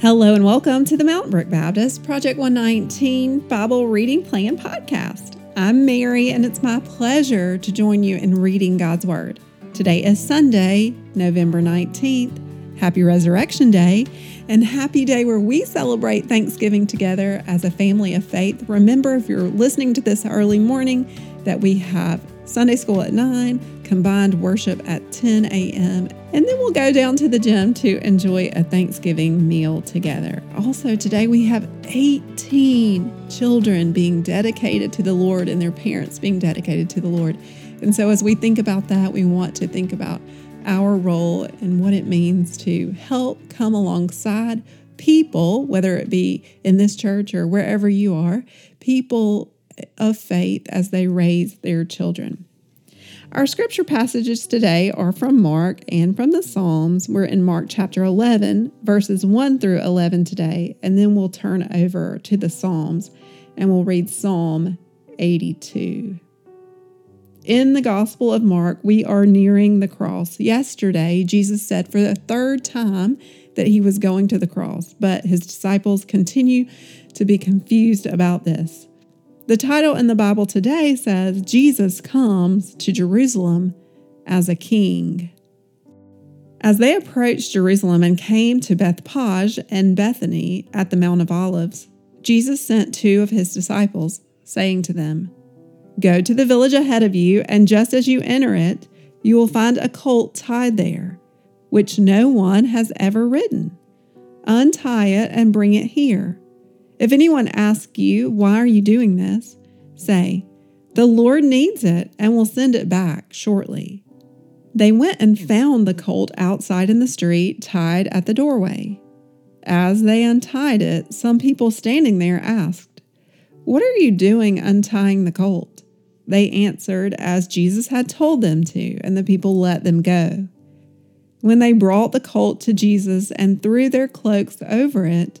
Hello and welcome to the Mountain Brook Baptist Project 119 Bible Reading Plan Podcast. I'm Mary and it's my pleasure to join you in reading God's Word. Today is Sunday, November 19th. Happy Resurrection Day and happy day where we celebrate Thanksgiving together as a family of faith. Remember, if you're listening to this early morning, that we have Sunday school at 9, combined worship at 10 a.m., and then we'll go down to the gym to enjoy a Thanksgiving meal together. Also, today we have 18 children being dedicated to the Lord and their parents being dedicated to the Lord. And so, as we think about that, we want to think about our role and what it means to help come alongside people, whether it be in this church or wherever you are, people of faith as they raise their children. Our scripture passages today are from Mark and from the Psalms. We're in Mark chapter 11, verses 1 through 11 today, and then we'll turn over to the Psalms and we'll read Psalm 82. In the Gospel of Mark, we are nearing the cross. Yesterday, Jesus said for the third time that he was going to the cross, but his disciples continue to be confused about this. The title in the Bible today says Jesus comes to Jerusalem as a king. As they approached Jerusalem and came to Bethphage and Bethany at the Mount of Olives, Jesus sent two of his disciples, saying to them, Go to the village ahead of you, and just as you enter it, you will find a colt tied there, which no one has ever ridden. Untie it and bring it here. If anyone asks you, Why are you doing this? say, The Lord needs it and will send it back shortly. They went and found the colt outside in the street, tied at the doorway. As they untied it, some people standing there asked, What are you doing untying the colt? They answered as Jesus had told them to, and the people let them go. When they brought the colt to Jesus and threw their cloaks over it,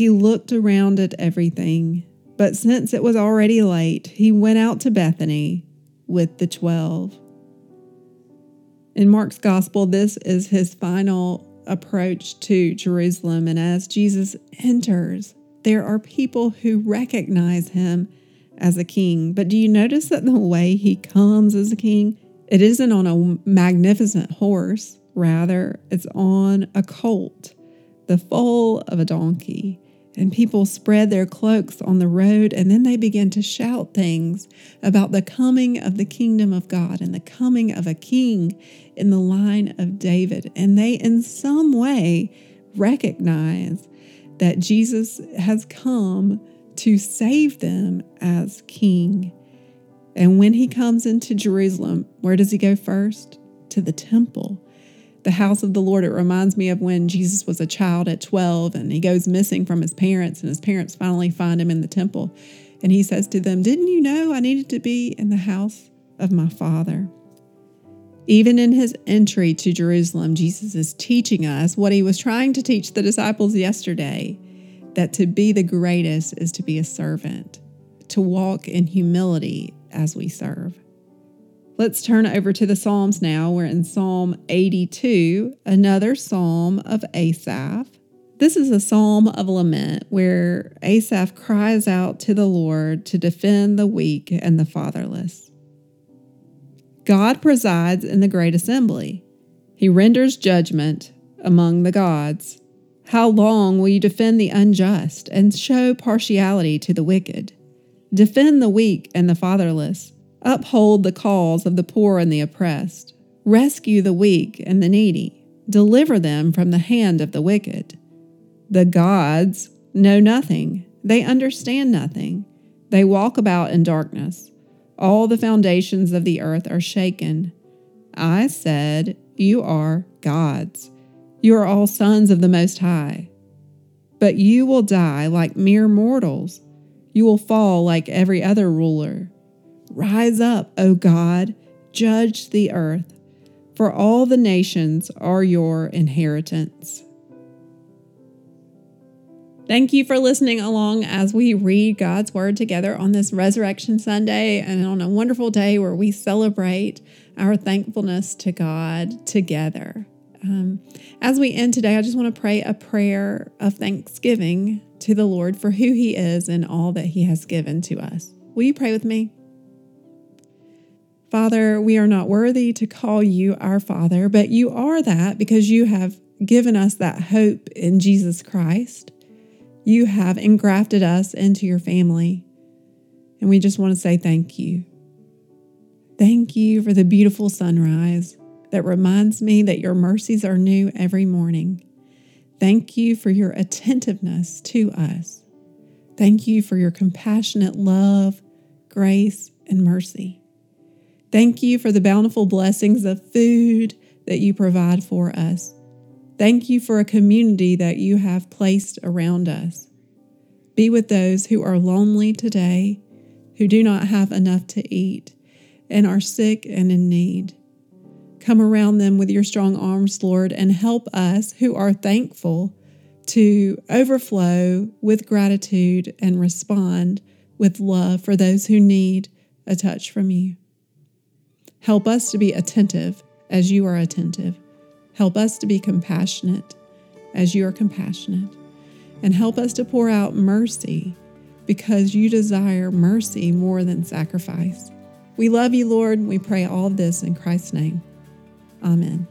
He looked around at everything, but since it was already late, he went out to Bethany with the twelve. In Mark's gospel, this is his final approach to Jerusalem. And as Jesus enters, there are people who recognize him as a king. But do you notice that the way he comes as a king, it isn't on a magnificent horse, rather, it's on a colt, the foal of a donkey. And people spread their cloaks on the road, and then they begin to shout things about the coming of the kingdom of God and the coming of a king in the line of David. And they, in some way, recognize that Jesus has come to save them as king. And when he comes into Jerusalem, where does he go first? To the temple the house of the Lord, it reminds me of when Jesus was a child at 12 and he goes missing from his parents, and his parents finally find him in the temple. And he says to them, Didn't you know I needed to be in the house of my father? Even in his entry to Jerusalem, Jesus is teaching us what he was trying to teach the disciples yesterday that to be the greatest is to be a servant, to walk in humility as we serve. Let's turn over to the Psalms now. We're in Psalm 82, another psalm of Asaph. This is a psalm of lament where Asaph cries out to the Lord to defend the weak and the fatherless. God presides in the great assembly. He renders judgment among the gods. How long will you defend the unjust and show partiality to the wicked? Defend the weak and the fatherless Uphold the cause of the poor and the oppressed. Rescue the weak and the needy. Deliver them from the hand of the wicked. The gods know nothing, they understand nothing. They walk about in darkness. All the foundations of the earth are shaken. I said, You are gods. You are all sons of the Most High. But you will die like mere mortals. You will fall like every other ruler. Rise up, O God, judge the earth, for all the nations are your inheritance. Thank you for listening along as we read God's Word together on this Resurrection Sunday and on a wonderful day where we celebrate our thankfulness to God together. Um, as we end today, I just want to pray a prayer of thanksgiving to the Lord for who He is and all that He has given to us. Will you pray with me? Father, we are not worthy to call you our Father, but you are that because you have given us that hope in Jesus Christ. You have engrafted us into your family. And we just want to say thank you. Thank you for the beautiful sunrise that reminds me that your mercies are new every morning. Thank you for your attentiveness to us. Thank you for your compassionate love, grace, and mercy. Thank you for the bountiful blessings of food that you provide for us. Thank you for a community that you have placed around us. Be with those who are lonely today, who do not have enough to eat, and are sick and in need. Come around them with your strong arms, Lord, and help us who are thankful to overflow with gratitude and respond with love for those who need a touch from you. Help us to be attentive as you are attentive. Help us to be compassionate as you are compassionate. And help us to pour out mercy because you desire mercy more than sacrifice. We love you, Lord. We pray all this in Christ's name. Amen.